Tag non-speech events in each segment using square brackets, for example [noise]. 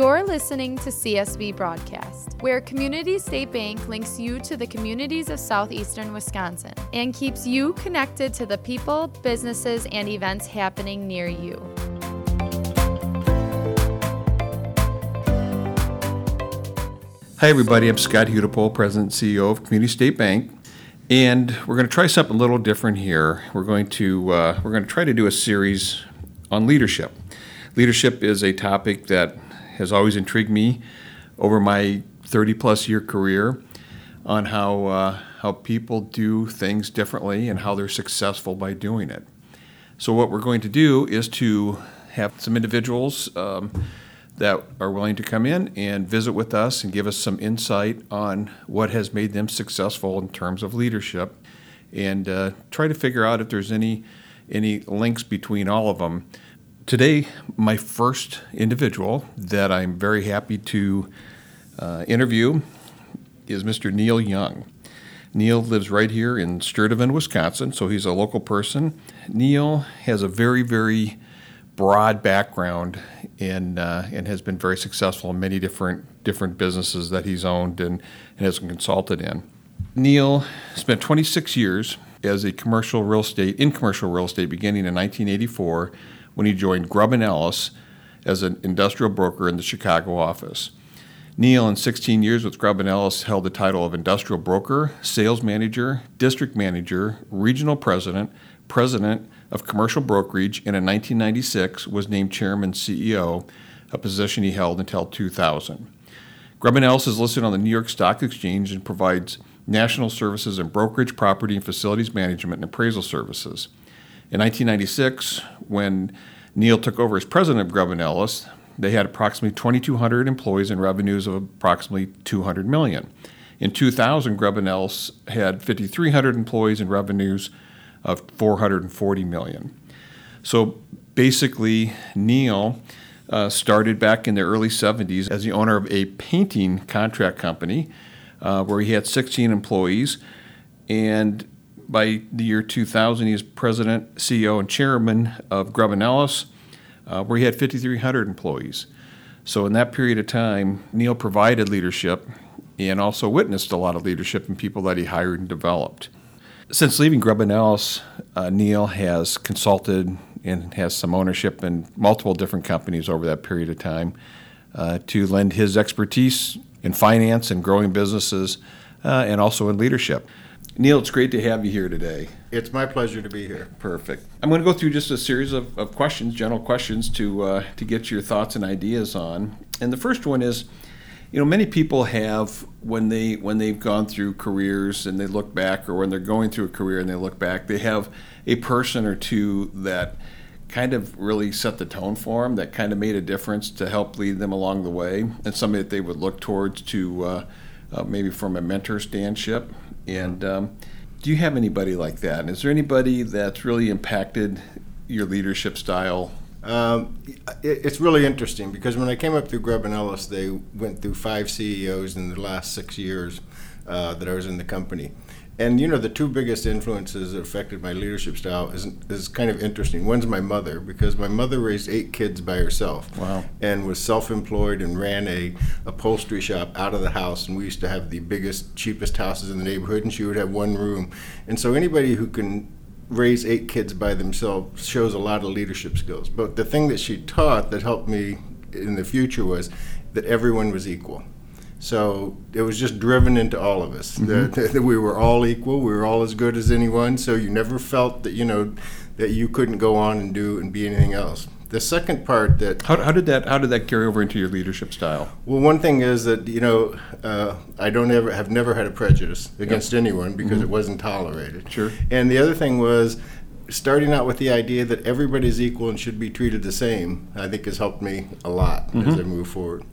You're listening to CSB Broadcast, where Community State Bank links you to the communities of southeastern Wisconsin and keeps you connected to the people, businesses, and events happening near you. Hi, everybody. I'm Scott Huedepohl, President CEO of Community State Bank, and we're going to try something a little different here. We're going to uh, we're going to try to do a series on leadership. Leadership is a topic that has always intrigued me over my 30 plus year career on how uh, how people do things differently and how they're successful by doing it. So what we're going to do is to have some individuals. Um, that are willing to come in and visit with us and give us some insight on what has made them successful in terms of leadership and uh, try to figure out if there's any any links between all of them. Today, my first individual that I'm very happy to uh, interview is Mr. Neil Young. Neil lives right here in Sturtevant, Wisconsin, so he's a local person. Neil has a very, very broad background and uh, and has been very successful in many different different businesses that he's owned and, and has consulted in. Neil spent 26 years as a commercial real estate in commercial real estate beginning in 1984 when he joined Grubb Ellis as an industrial broker in the Chicago office. Neil, in 16 years with Grubb Ellis, held the title of industrial broker, sales manager, district manager, regional president, president, of commercial brokerage and in 1996 was named chairman CEO, a position he held until 2000. Grubb & Ellis is listed on the New York Stock Exchange and provides national services in brokerage, property and facilities management, and appraisal services. In 1996, when Neil took over as president of Grubb & Ellis, they had approximately 2,200 employees and revenues of approximately 200 million. In 2000, Grubb & Ellis had 5,300 employees and revenues of 440 million. So basically, Neil uh, started back in the early 70s as the owner of a painting contract company uh, where he had 16 employees. And by the year 2000, he was president, CEO, and chairman of Grubb & Ellis, uh, where he had 5,300 employees. So in that period of time, Neil provided leadership and also witnessed a lot of leadership in people that he hired and developed. Since leaving Grubb and Ellis, uh, Neil has consulted and has some ownership in multiple different companies over that period of time uh, to lend his expertise in finance and growing businesses uh, and also in leadership. Neil, it's great to have you here today. It's my pleasure to be here. Perfect. I'm going to go through just a series of, of questions, general questions, to uh, to get your thoughts and ideas on. And the first one is, you know many people have when they when they've gone through careers and they look back or when they're going through a career and they look back they have a person or two that kind of really set the tone for them that kind of made a difference to help lead them along the way and somebody that they would look towards to uh, uh, maybe from a mentor standship and um, do you have anybody like that and is there anybody that's really impacted your leadership style um, it, it's really interesting because when I came up through Grubb and Ellis, they went through five CEOs in the last six years uh, that I was in the company. And you know, the two biggest influences that affected my leadership style is, is kind of interesting. One's my mother, because my mother raised eight kids by herself. Wow. And was self employed and ran a upholstery shop out of the house. And we used to have the biggest, cheapest houses in the neighborhood, and she would have one room. And so anybody who can raise eight kids by themselves shows a lot of leadership skills. But the thing that she taught that helped me in the future was that everyone was equal. So it was just driven into all of us mm-hmm. that, that, we were all equal. We were all as good as anyone. So you never felt that you know that you couldn't go on and do and be anything else. The second part that how, how did that how did that carry over into your leadership style? Well, one thing is that you know uh, I don't ever have never had a prejudice against yep. anyone because mm-hmm. it wasn't tolerated. Sure. And the other thing was starting out with the idea that everybody's equal and should be treated the same. I think has helped me a lot mm-hmm. as I move forward.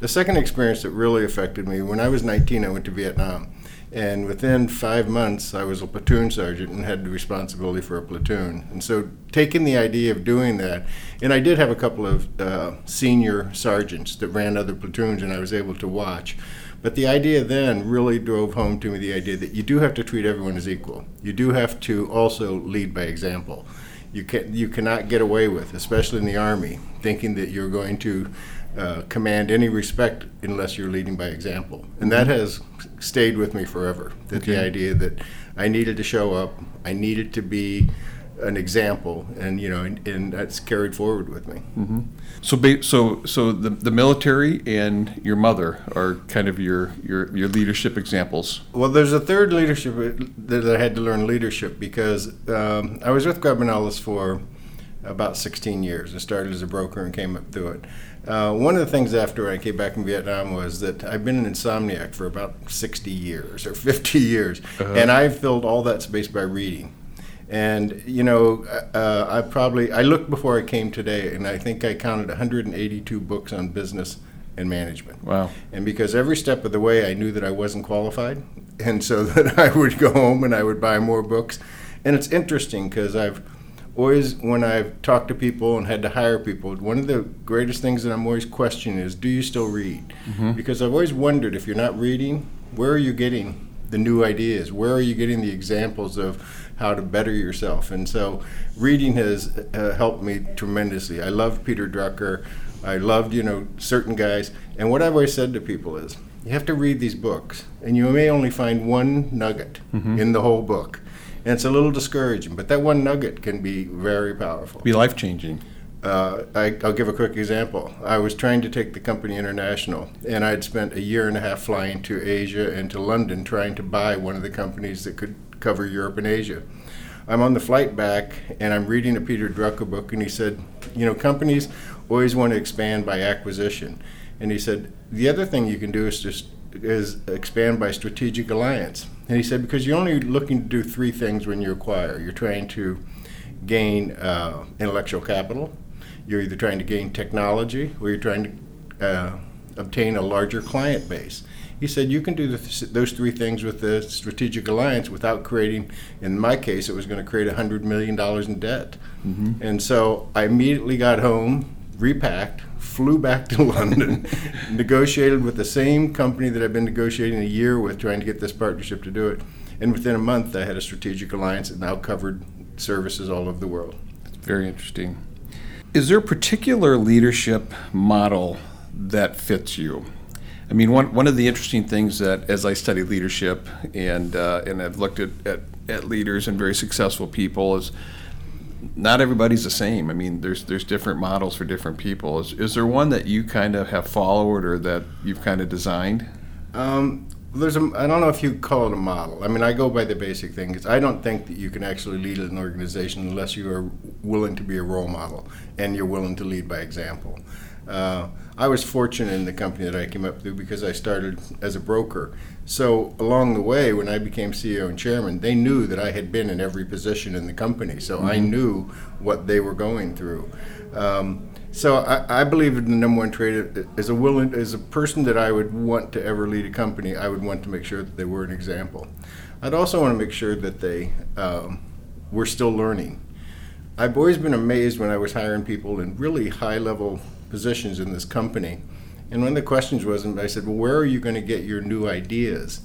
The second experience that really affected me when I was 19, I went to Vietnam. And within five months, I was a platoon sergeant and had the responsibility for a platoon. And so, taking the idea of doing that, and I did have a couple of uh, senior sergeants that ran other platoons, and I was able to watch. But the idea then really drove home to me the idea that you do have to treat everyone as equal. You do have to also lead by example. You can you cannot get away with, especially in the army, thinking that you're going to uh, command any respect unless you're leading by example. And that has stayed with me forever. That the idea that I needed to show up, I needed to be an example, and you know, and, and that's carried forward with me. So, ba- so, so the, the military and your mother are kind of your, your, your leadership examples. Well, there's a third leadership uh, that I had to learn leadership because um, I was with Grubb and Ellis for about 16 years. I started as a broker and came up through it. Uh, one of the things after I came back from Vietnam was that I've been an insomniac for about 60 years or [laughs] 50 years, and I've filled all that space by reading. And you know, uh, I probably I looked before I came today, and I think I counted 182 books on business and management. Wow. And because every step of the way I knew that I wasn't qualified, and so [laughs] that I would go home and I would buy more books. And it's interesting because I've always, when I've talked to people and had to hire people, one of the greatest things that I'm always questioning is, do you still read? Because I've always wondered if you're not reading, where are you getting the new ideas? Where are you getting the examples of how to better yourself? And so, reading has uh, helped me tremendously. I loved Peter Drucker. I loved, you know, certain guys. And what I've always said to people is, you have to read these books, and you may only find one nugget in the whole book. And it's a little discouraging, but that one nugget can be very powerful. Be life changing. Uh, I, I'll give a quick example. I was trying to take the company international, and I'd spent a year and a half flying to Asia and to London trying to buy one of the companies that could cover Europe and Asia. I'm on the flight back, and I'm reading a Peter Drucker book, and he said, You know, companies always want to expand by acquisition. And he said, The other thing you can do is just is expand by strategic alliance. And he said, because you're only looking to do three things when you acquire. You're trying to gain uh, intellectual capital, you're either trying to gain technology, or you're trying to uh, obtain a larger client base. He said you can do the, those three things with the strategic alliance without creating, in my case, it was going to create $100 million in debt. And so I immediately got home, repacked, flew back to [laughs] London, negotiated with the same company that I've been negotiating a year with, trying to get this partnership to do it. And within a month, I had a strategic alliance that now covered services all over the world. Very interesting. Is there a particular leadership model that fits you? I mean, one, one of the interesting things that as I study leadership and uh, and I've looked at, at, at leaders and very successful people is not everybody's the same. I mean, there's there's different models for different people. Is, is there one that you kind of have followed or that you've kind of designed? Um, there's a, I don't know if you call it a model. I mean, I go by the basic thing. 'cause I don't think that you can actually lead an organization unless you are willing to be a role model and you're willing to lead by example. Uh, I was fortunate in the company that I came up through because I started as a broker. So along the way, when I became CEO and chairman, they knew that I had been in every position in the company. So I knew what they were going through. Um, so I, I believe in the number one trait as a willing as a person that I would want to ever lead a company. I would want to make sure that they were an example. I'd also want to make sure that they um, were still learning. I've always been amazed when I was hiring people in really high level positions in this company. And one of the questions was, and I said, Well, where are you going to get your new ideas?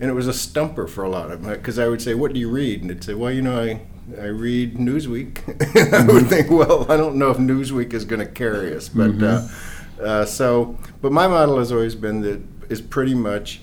And it was a stumper for a lot of them because I would say, What do you read? And they'd say, Well, you know, I, I read Newsweek. [laughs] I would think, Well, I don't know if Newsweek is going to carry us. But uh, uh, so, but my model has always been that is pretty much,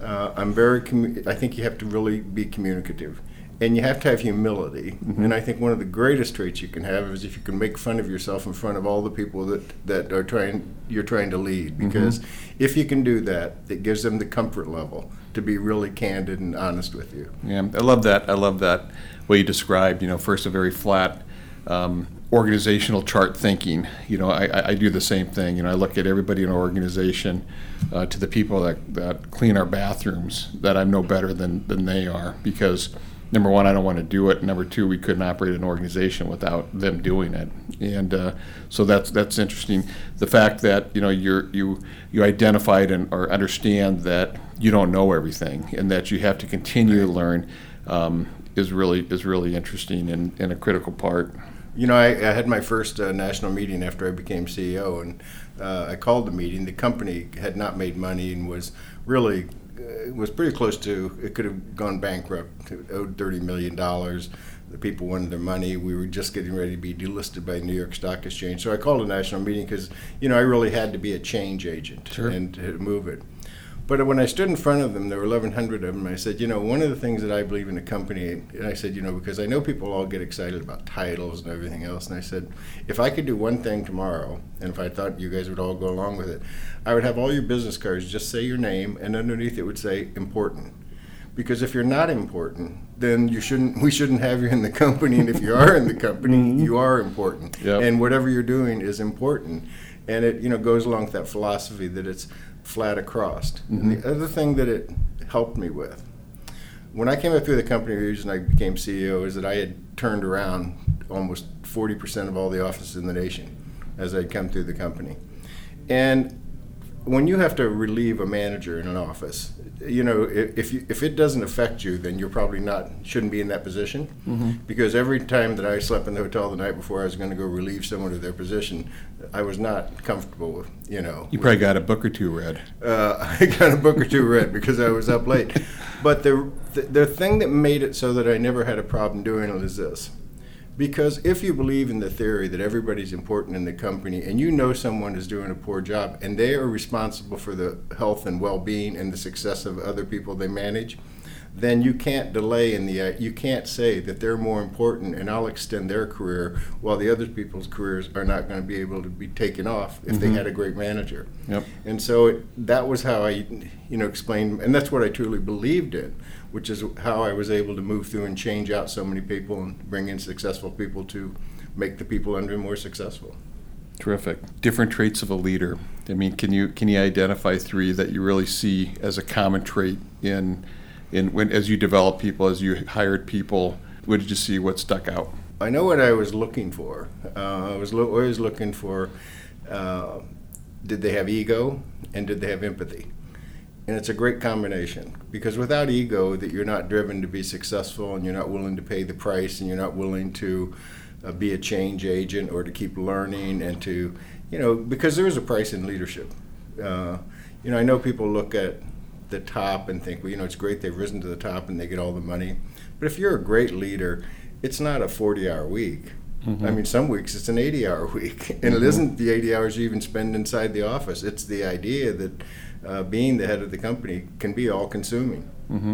uh, I'm very, commu- I think you have to really be communicative and you have to have humility. And I think one of the greatest traits you can have is if you can make fun of yourself in front of all the people that, that are trying you're trying to lead. Because if you can do that, it gives them the comfort level to be really candid and honest with you. Yeah, I love that. I love that way you described. You know, first a very flat um, organizational chart thinking. You know, I, I- I do the same thing. You know, I look at everybody in our organization, uh, to the people that, that clean our bathrooms, that I'm no better than than they are because. Number one, I don't want to do it. Number two, we couldn't operate an organization without them doing it, and uh, so that's that's interesting. The fact that you know you're you you identified and or understand that you don't know everything, and that you have to continue to learn um, is really is really interesting and, and a critical part. You know, I, I had my first uh, national meeting after I became CEO, and uh, I called the meeting. The company had not made money and was really uh, was pretty close to it could have gone bankrupt, owed thirty million dollars. the people wanted their money. We were just getting ready to be delisted by the New York Stock Exchange. So I called a national meeting because, you know, I really had to be a change agent Sure. and to move it. But when I stood in front of them, there were 1,100 of them. I said, you know, one of the things that I believe in a company, and I said, you know, because I know people all get excited about titles and everything else, and I said, if I could do one thing tomorrow, and if I thought you guys would all go along with it, I would have all your business cards just say your name, and underneath it would say important. Because if you're not important, then you shouldn't. [laughs] We shouldn't have you in the company. And if you are in the company, [laughs] mm-hmm. you are important. Yep. And whatever you're doing is important. And it you know goes along with that philosophy that it's flat across. And mm-hmm. the other thing that it helped me with, when I came up through the company, the reason I became CEO is that I had turned around almost 40% of all the offices in the nation as I'd come through the company. And when you have to relieve a manager in an office, you know, if, if, you, if it doesn't affect you, then you're probably not, shouldn't be in that position. Because every time that I slept in the hotel the night before I was going to go relieve someone of their position, I was not comfortable with, you know. You probably got a book or two read. Uh, [laughs] I got a book or two read because I was up late. But the, the the thing that made it so that I never had a problem doing it is this. Because if you believe in the theory that everybody's important in the company and you know someone is doing a poor job and they are responsible for the health and well-being and the success of other people they manage, then you can't delay in the uh, you can't say that they're more important and I'll extend their career while the other people's careers are not going to be able to be taken off if they had a great manager. Yep. And so it, that was how I, you know, explained, and that's what I truly believed in, which is how I was able to move through and change out so many people and bring in successful people to make the people under more successful. Terrific. Different traits of a leader. I mean, can you can you identify three that you really see as a common trait in in when as you develop people, as you hired people? What did you see? What stuck out? I know what I was looking for. Uh, I was lo- always looking for uh, did they have ego and did they have empathy? And it's a great combination because without ego, that you're not driven to be successful and you're not willing to pay the price and you're not willing to uh, be a change agent or to keep learning and to, you know, because there is a price in leadership. Uh, you know, I know people look at the top and think, well, you know, it's great they've risen to the top and they get all the money. But if you're a great leader, it's not a 40 hour week. I mean, some weeks it's an 80 hour [laughs] week. And it isn't the 80 hours you even spend inside the office. It's the idea that uh, being the head of the company can be all consuming.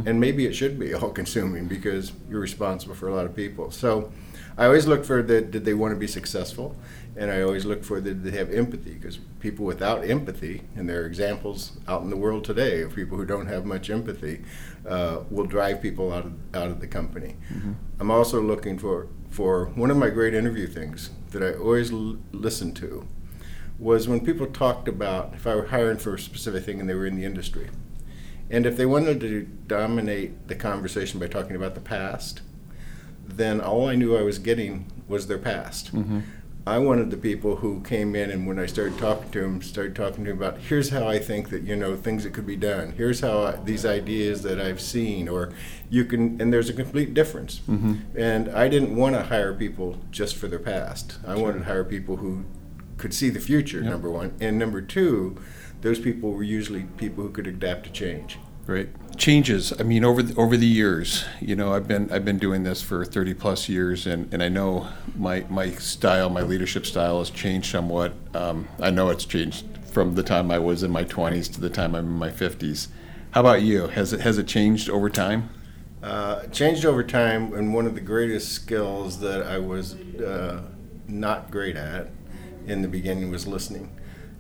And maybe it should be [laughs] all consuming because you're responsible for a lot of people. So I always look for the, did they want to be successful? And I always look for did they have empathy? Because people without empathy, and there are examples out in the world today of people who don't have much empathy, uh, will drive people out of, out of the company. I'm also looking for, for one of my great interview things that I always l- listen to was when people talked about if I were hiring for a specific thing and they were in the industry. And if they wanted to dominate the conversation by talking about the past, then all I knew I was getting was their past. Mm-hmm. I wanted the people who came in and when I started talking to them, started talking to them about here's how I think that you know things that could be done. Here's how I, these ideas that I've seen, or you can, and there's a complete difference. Mm-hmm. And I didn't want to hire people just for their past. I wanted to hire people who could see the future. Number one, and number two, those people were usually people who could adapt to change. Right. Changes. I mean, over the, over the years, you know, I've been I've been doing this for 30 plus years, and, and I know my my style, my leadership style has changed somewhat. Um, I know it's changed from the time I was in my 20s to the time I'm in my 50s. How about you? Has it has it changed over time? Uh, changed over time, and one of the greatest skills that I was uh, not great at in the beginning was listening.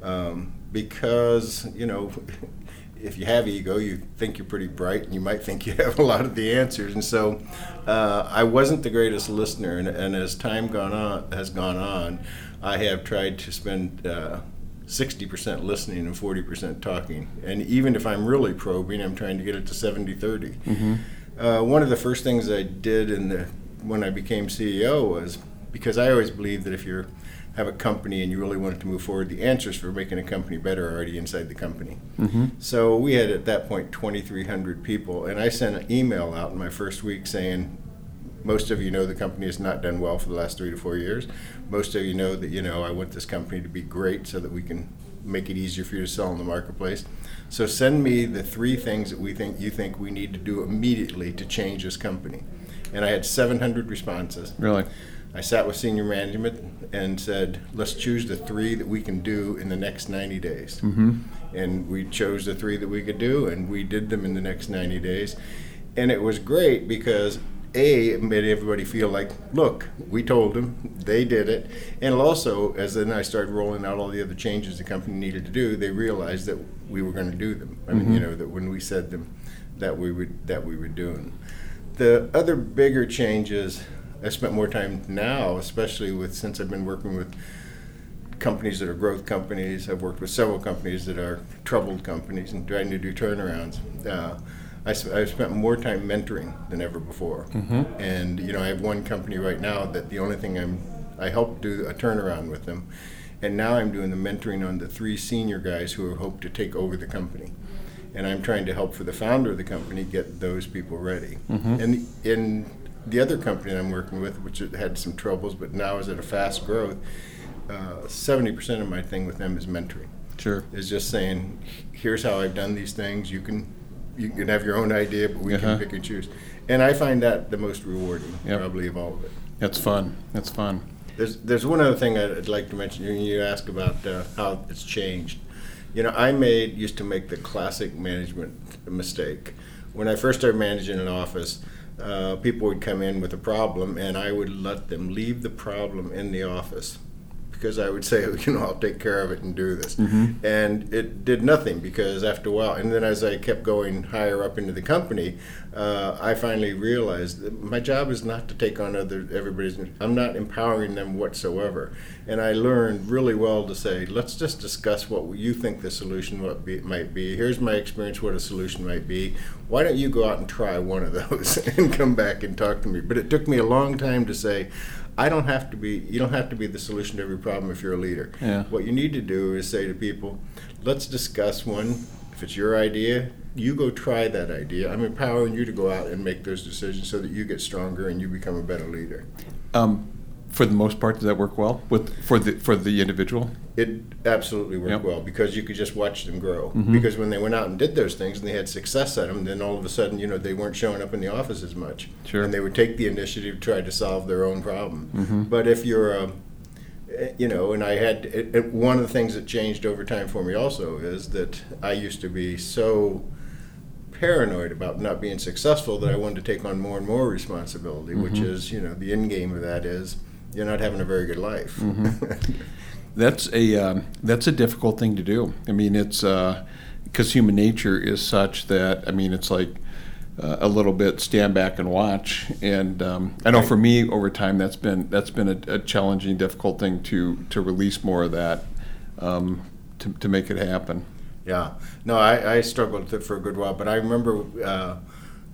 Um, because, you know, [laughs] if you have ego, you think you're pretty bright and you might think you [laughs] have a lot of the answers. And so uh, I wasn't the greatest listener, and, and as time gone on, has gone on, I have tried to spend. Uh, 60% listening and 40% talking. And even if I'm really probing, I'm trying to get it to 70 30. Uh, one of the first things I did in the, when I became CEO was because I always believe that if you have a company and you really wanted to move forward, the answers for making a company better are already inside the company. Mm-hmm. So we had at that point 2,300 people, and I sent an email out in my first week saying, most of you know the company has not done well for the last three to four years. Most of you know that you know I want this company to be great so that we can make it easier for you to sell in the marketplace. So send me the three things that we think you think we need to do immediately to change this company. and I had 700 responses. Really? I sat with senior management and said, let's choose the three that we can do in the next 90 days. Mm-hmm. And we chose the three that we could do, and we did them in the next 90 days. And it was great because a it made everybody feel like look we told them they did it and also as then i started rolling out all the other changes the company needed to do they realized that we were going to do them i mean Mm-hmm. you know that when we said them that we would that we would do them the other bigger changes i spent more time now especially with since i've been working with companies that are growth companies. I've worked with several companies that are troubled companies and trying to do turnarounds. Uh, I, I've spent more time mentoring than ever before. And you know, I have one company right now that the only thing I'm I helped do a turnaround with them, and now I'm doing the mentoring on the three senior guys who hope to take over the company. And I'm trying to help for the founder of the company get those people ready. And in the other company I'm working with, which had some troubles, but now is at a fast growth, uh, seventy percent of my thing with them is mentoring. Sure. Is just saying, here's how I've done these things. You can, you can have your own idea, but we Uh-huh. can pick and choose. And I find that the most rewarding, Yep. probably of all of it. That's fun. That's fun. There's there's one other thing I'd, like to mention. You, asked about uh, how it's changed. You know, I made used to make the classic management mistake. When I first started managing an office, uh, people would come in with a problem, and I would let them leave the problem in the office because I would [laughs] say, you know, I'll take care of it and do this. And it did nothing because after a while, and then as I kept going higher up into the company, uh, I finally realized that my job is not to take on other everybody's. I'm not empowering them whatsoever. And I learned really well to say, let's just discuss what you think the solution what be, might be. Here's my experience what a solution might be. Why don't you go out and try one of those [laughs] and come back and talk to me? But it took me a long time to say, I don't have to be. You don't have to be the solution to every problem if you're a leader. Yeah. What you need to do is say to people, let's discuss one. If it's your idea, you go try that idea. I'm empowering you to go out and make those decisions so that you get stronger and you become a better leader. Um, for the most part, does that work well with for the for the individual? It absolutely worked Yep. well because you could just watch them grow. Mhm. Because when they went out and did those things and they had success at them, then all of a sudden, you know, they weren't showing up in the office as much. Sure. And they would take the initiative to try to solve their own problem. Mhm. But if you're, um, eh, you know, and I had it, it, one of the things that changed over time for me also is that I used to be so paranoid about not being successful that I wanted to take on more and more responsibility, which Mhm. is, you know, the end game of that is you're not having a very good life. Mhm. That's a um, that's a difficult thing to do. I mean, it's because human nature is such that I mean, it's like uh, a little bit stand back and watch. And um, I know for me, over time, that's been that's been a, a challenging, difficult thing to to release more of that um, to to make it happen. Yeah, no, I, I struggled with it for a good while, but I remember uh,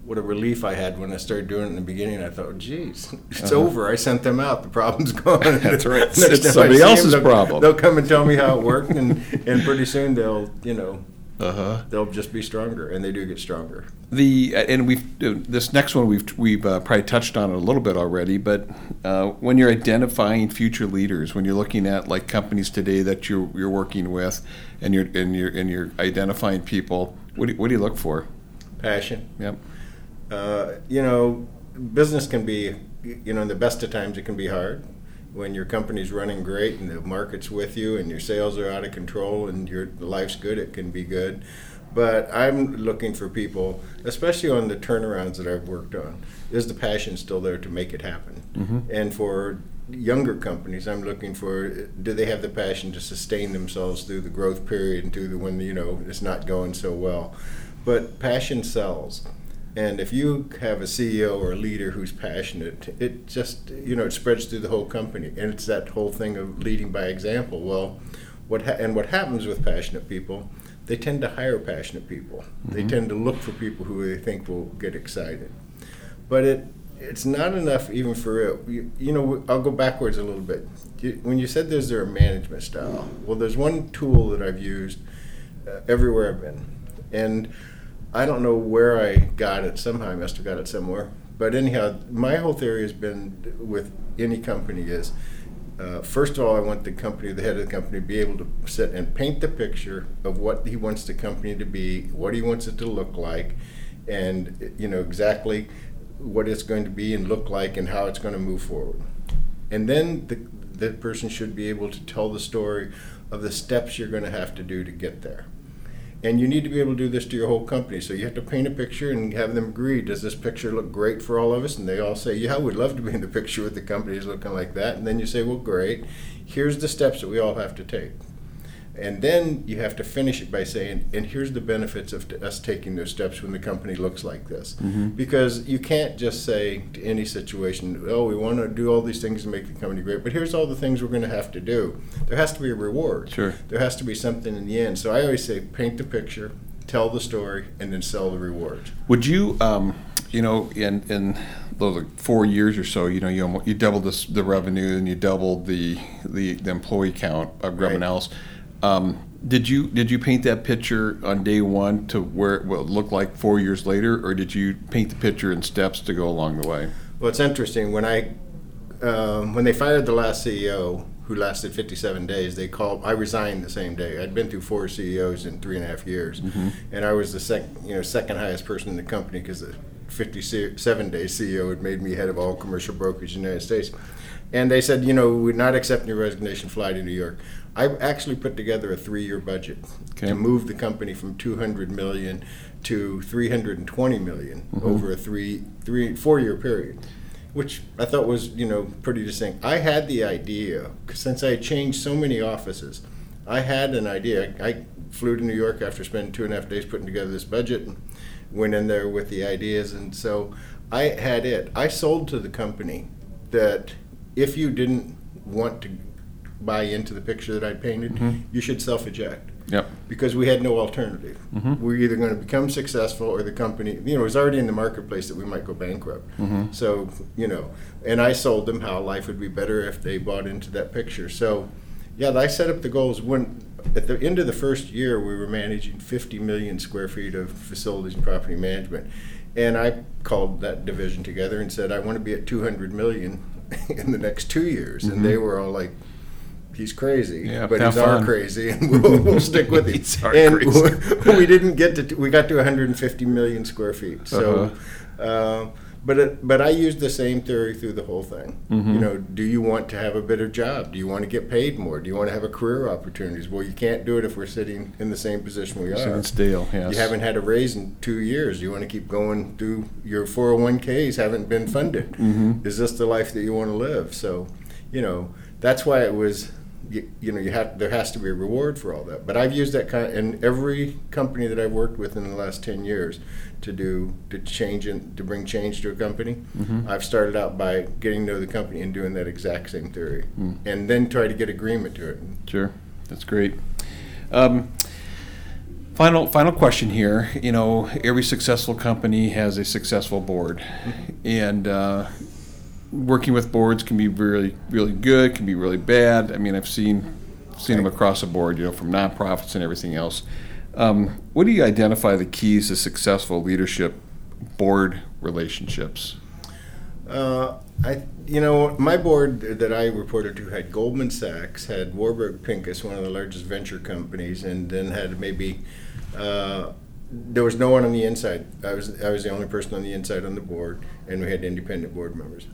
what a relief I had when I started doing it in the beginning. I thought, geez, it's Uh-huh. over. I sent them out. The problem's [laughs] gone. [laughs] That's right. It's somebody else's they'll- problem. They'll come and tell me how it worked, and, [laughs] and pretty soon they'll, you know, Uh huh. they'll just be stronger, and they do get stronger. The and we've uh, this next one we've we've uh, probably touched on it a little bit already, but uh, when you're identifying future leaders, when you're looking at like companies today that you're you're working with, and you're and you're and you're identifying people, what do you, what do you look for? Passion. Yep. Uh, you know, business can be, you know, in the best of times it can be hard. When your company's running great and the market's with you and your sales are out of control and your life's good, it can be good. But I'm looking for people, especially on the turnarounds that I've worked on, is the passion still there to make it happen? Mhm. And for younger companies, I'm looking for do they have the passion to sustain themselves through the growth period and through the when you know it's not going so well. But passion sells. And if you have a CEO or a leader who's passionate, it just you know it spreads through the whole company, and it's that whole thing of leading by example. Well, what ha- and what happens with passionate people? They tend to hire passionate people. They Mhm. tend to look for people who they think will get excited. But it it's not enough even for it. You, you know, I'll go backwards a little bit. You, when you said there's there a management style, well, there's one tool that I've used uh, everywhere I've been, and I don't know where I got it. Somehow I must have got it somewhere. But anyhow, my whole theory has been with any company is uh, first of all, I want the company, the head of the company, to be able to sit and paint the picture of what he wants the company to be, what he wants it to look like, and you know exactly what it's going to be and look like and how it's going to move forward. And then the, the person should be able to tell the story of the steps you're going to have to do to get there. And you need to be able to do this to your whole company. So you have to paint a picture and have them agree. Does this picture look great for all of us? And they all say, Yeah, we'd love to be in the [laughs] picture with the companies looking like that. And then you say, Well, great. Here's the steps that we all have to take. And then you have to finish it by saying, and here's the benefits of us taking those steps when the company looks like this. Mm-hmm. Because you can't just say to any situation, oh, we want to do all these things to make the company great, but here's all the things we're going to have to do. There has to be a reward. Sure. There has to be something in the end. So I always say, paint the picture, tell the story, and then sell the reward. Would you, um, you know, in in those like four years or so, you know, you you doubled this, the revenue and you doubled the the, the employee count of Grubb Right. and Ellis. Um, did you did you paint that picture on day one to where it will look like four years later, or did you paint the picture in steps to go along the way? Well, it's interesting when I um, when they fired the last CEO, who lasted 57 days, they called. I resigned the same day. I'd been through four CEOs in three and a half years, and I was the second, you know, second highest person in the company because the 57 day CEO had made me head of all commercial brokerage in the United States. And they said, you know, we're not accepting your resignation. Fly to New York. I actually put together a three-year budget Okay. to move the company from 200 million to 320 million mm-hmm. over a three, three, four-year period which I thought was, you know, pretty distinct. I had the idea, since I had changed so many offices, I had an idea. I flew to New York after spending two and a half days putting together this budget and went in there with the ideas. And so I had it. I sold to the company that if you didn't want to buy into the picture that I painted, mm-hmm. you should self eject Yep. because we had no alternative. Mm-hmm. We're either going to become successful or the company, you know, it was already in the marketplace that we might go bankrupt. Mm-hmm. So, you know, and I sold them how life would be better if they bought into that picture. So, yeah, I set up the goals when at the end of the first year we were managing 50 million square feet of facilities and property management. And I called that division together and said, I want to be at 200 million [laughs] in the next two years. And they were all like, he's crazy, Yeah, but he's our fun. crazy, and [laughs] [laughs] we'll, we'll stick with him. [laughs] And crazy. we didn't get to we got to 150 million square feet. So, Uh-huh. uh, but it, but I used the same theory through the whole thing. Mm-hmm. You know, do you want to have a better job? Do you want to get paid more? Do you want to have a career opportunities? Well, you can't do it if we're sitting in the same position we are. Still, yes. You haven't had a raise in two years. You want to keep going through your 401ks haven't been funded. Mm-hmm. Is this the life that you want to live? So, you know, that's why it was. You, you know, you have there has to be a reward for all that. But I've used that kind in every company that I've worked with in the last ten years to do to change and to bring change to a company. Mm-hmm. I've started out by getting to know the company and doing that exact same theory, Mm. and then try to get agreement to it. Sure, that's great. Um, final final question here. You know, every successful company has a successful board, and uh, working with boards can be really really good, can be really bad. I mean, I've seen seen them across the board. You know, from nonprofits and everything else. Um, what do you identify the keys to successful leadership board relationships? Uh, I, you know, my board that I reported to had Goldman Sachs, had Warburg Pincus, one of the largest venture companies, and then had maybe uh, there was no one on the inside. I was I was the only person on the inside on the board, and we had independent board members.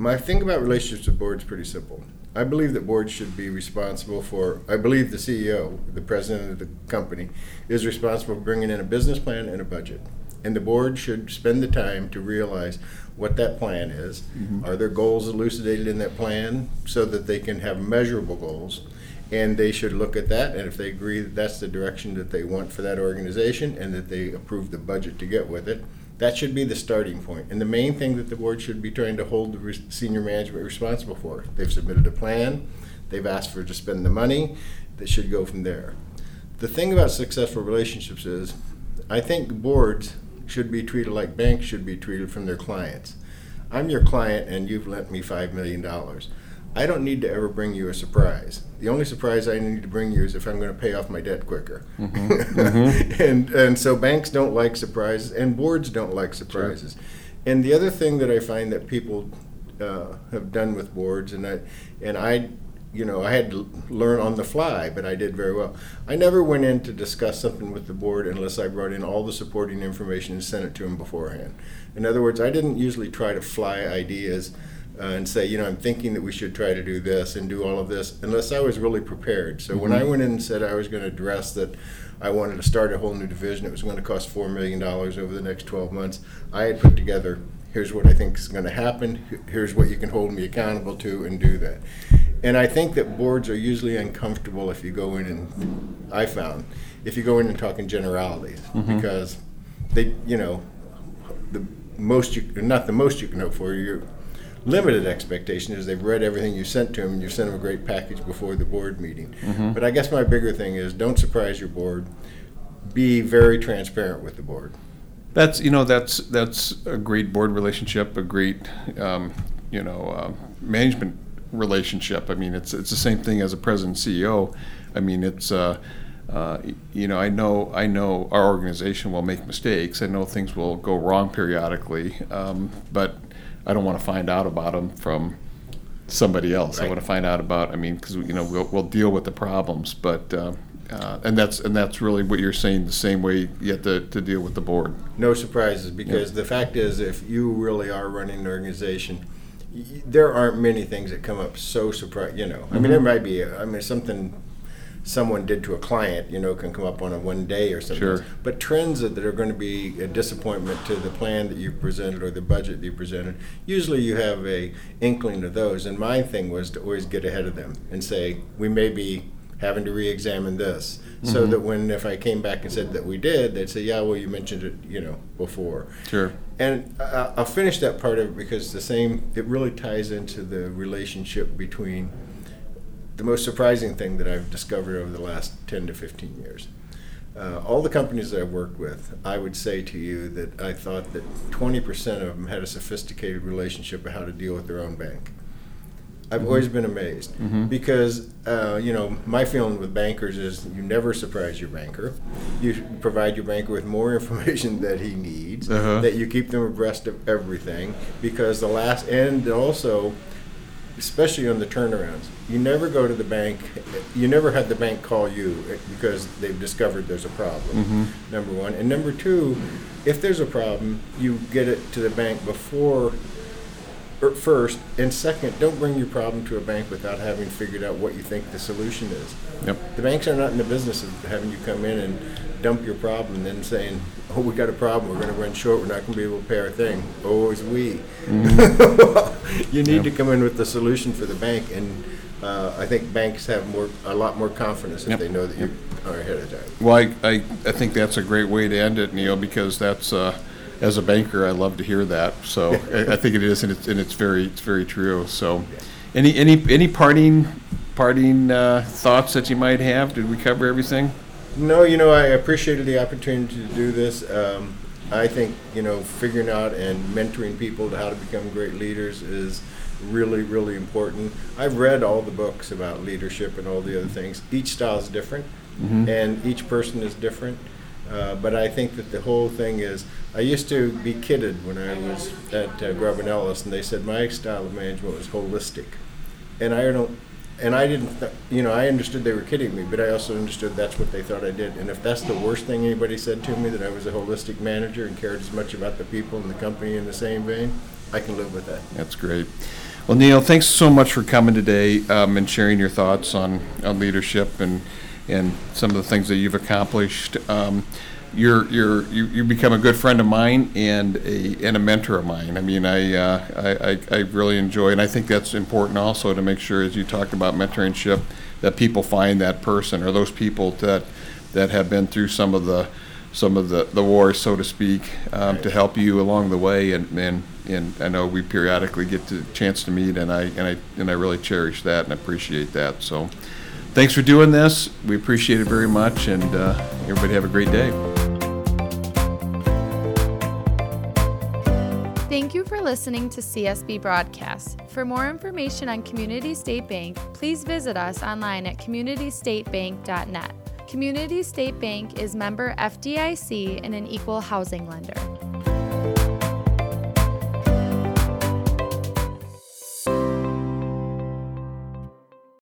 My thing about relationships with boards pretty simple. I believe that boards should be responsible for. I believe the CEO, the president of the company, is responsible for bringing in a business plan and a budget. And the board should spend the time to realize what that plan is. Mm-hmm. Are there goals elucidated in that plan so that they can have measurable goals? And they should look at that, and if they agree that that's the direction that they want for that organization and that they approve the budget to get with it, that should be the starting point. And the main thing that the board should be trying to hold the res- senior management responsible for. They've submitted a plan, they've asked for to spend the money, that should go from there. The thing about successful relationships is, I think boards should be treated like banks should be treated from their clients. I'm your client and you've lent me $5 million. I don't need to ever bring you a surprise. The only surprise I need to bring you is if I'm going to pay off my debt quicker. [laughs] and and so banks don't like surprises, and boards don't like surprises. And the other thing that I find that people uh, have done with boards, and I and I, you know, I had to learn on the fly, but I did very well. I never went in to discuss something with the board unless I brought in all the supporting information and sent it to them beforehand. In other words, I didn't usually try to fly ideas uh, and say, you know, I'm thinking that we should try to do this and do all of this, unless I was really prepared. So when I went in and said I was going to address that I wanted to start a whole new division, it was going to cost $4 million over the next 12 months, I had put together here's what I think is going to happen, here's what you can hold me accountable to, and do that. And I think that boards are usually uncomfortable if you go in and, I found, if you go in and talk in generalities, because they, you know, the most you, not the most you can hope for, your limited expectation is they've read everything you sent to them and you sent them a great package before the board meeting. But I guess my bigger thing is don't surprise your board. Be very transparent with the board. That's you know that's that's a great board relationship, a great um, you know uh, management relationship. I mean, it's it's the same thing as a president CEO. I mean, it's uh, uh, you know I know I know our organization will make mistakes. I know things will go wrong periodically, um, but I don't want to find out about them from somebody else. I want to find out about. I mean, because you know we'll, we'll deal with the problems, but. Uh, uh, and that's and that's really what you're saying. The same way you have to, to deal with the board. No surprises, because the fact is, if you really are running an organization, y- there aren't many things that come up so surprise. You know, I mean, there might be. I mean, something someone did to a client, you know, can come up on a one day or something. Sure. But trends that are going to be a disappointment to the plan that you presented or the budget that you presented, usually you have a inkling of those. And my thing was to always get ahead of them and say, we may be having to re-examine this, so mm-hmm. that when if I came back and said that we did, they'd say, yeah, well, you mentioned it, you know, before. Sure. And I- I'll finish that part of it because the same, it really ties into the relationship between the most surprising thing that I've discovered over the last 10 to 15 years. Uh, all the companies that I've worked with, I would say to you that I thought that 20% of them had a sophisticated relationship of how to deal with their own bank. I've always been amazed because uh, you know my feeling with bankers is you never surprise your banker. You provide your banker with more [laughs] information that he needs. Uh-huh. That you keep them abreast of everything because the last and also, especially on the turnarounds, you never go to the bank. You never had the bank call you because they've discovered there's a problem. Number one, and number two, if there's a problem, you get it to the bank before er, first, and second, don't bring your problem to a bank without having figured out what you think the solution is. Yep. The banks are not in the business of having you come in and dump your problem and then saying, "Oh, we got a problem. We're going to run short. We're not going to be able to pay our thing." Oh, it's we. [laughs] you need to come in with the solution for the bank, and uh, I think banks have more, a lot more confidence if Yep. they know that you are ahead of time. Well, I, I, I think that's a great way to end it, Neil, because that's, uh, as a banker, I love to hear that. So I, I think it is, and it's, and it's very, it's very true. So, any, any, any parting, parting uh, thoughts that you might have? Did we cover everything? No, you know, I appreciated the opportunity to do this. Um, I think, you know, figuring out and mentoring people to how to become great leaders is really, really important. I've read all the books about leadership and all the other things. Each style is different, and each person is different. Uh, but I think that the whole thing is, I used to be kidded when I was at uh, Grubb and Ellis, and they said my style of management was holistic, and I don't, and I didn't, th- you know, I understood they were kidding me, but I also understood that's what they thought I did. And if that's the worst thing anybody said to me, that I was a holistic manager and cared as much about the people and the company in the same vein, I can live with that. That's great. Well, Neil, thanks so much for coming today um, and sharing your thoughts on, on leadership and, and some of the things that you've accomplished. Um, you're, you're, you, you become a good friend of mine and a, and a mentor of mine. I mean, I, uh, I, I, I really enjoy, and I think that's important also to make sure, as you talked about mentorship, that people find that person or those people that, that have been through some of the, some of the, the wars, so to speak, um, to help you along the way. And, and, and I know we periodically get the chance to meet, and I, and I, and I really cherish that and appreciate that. So thanks for doing this. We appreciate it very much, and uh, everybody have a great day. Listening to CSB Broadcast. For more information on Community State Bank, please visit us online at communitystatebank.net. Community State Bank is member FDIC and an equal housing lender.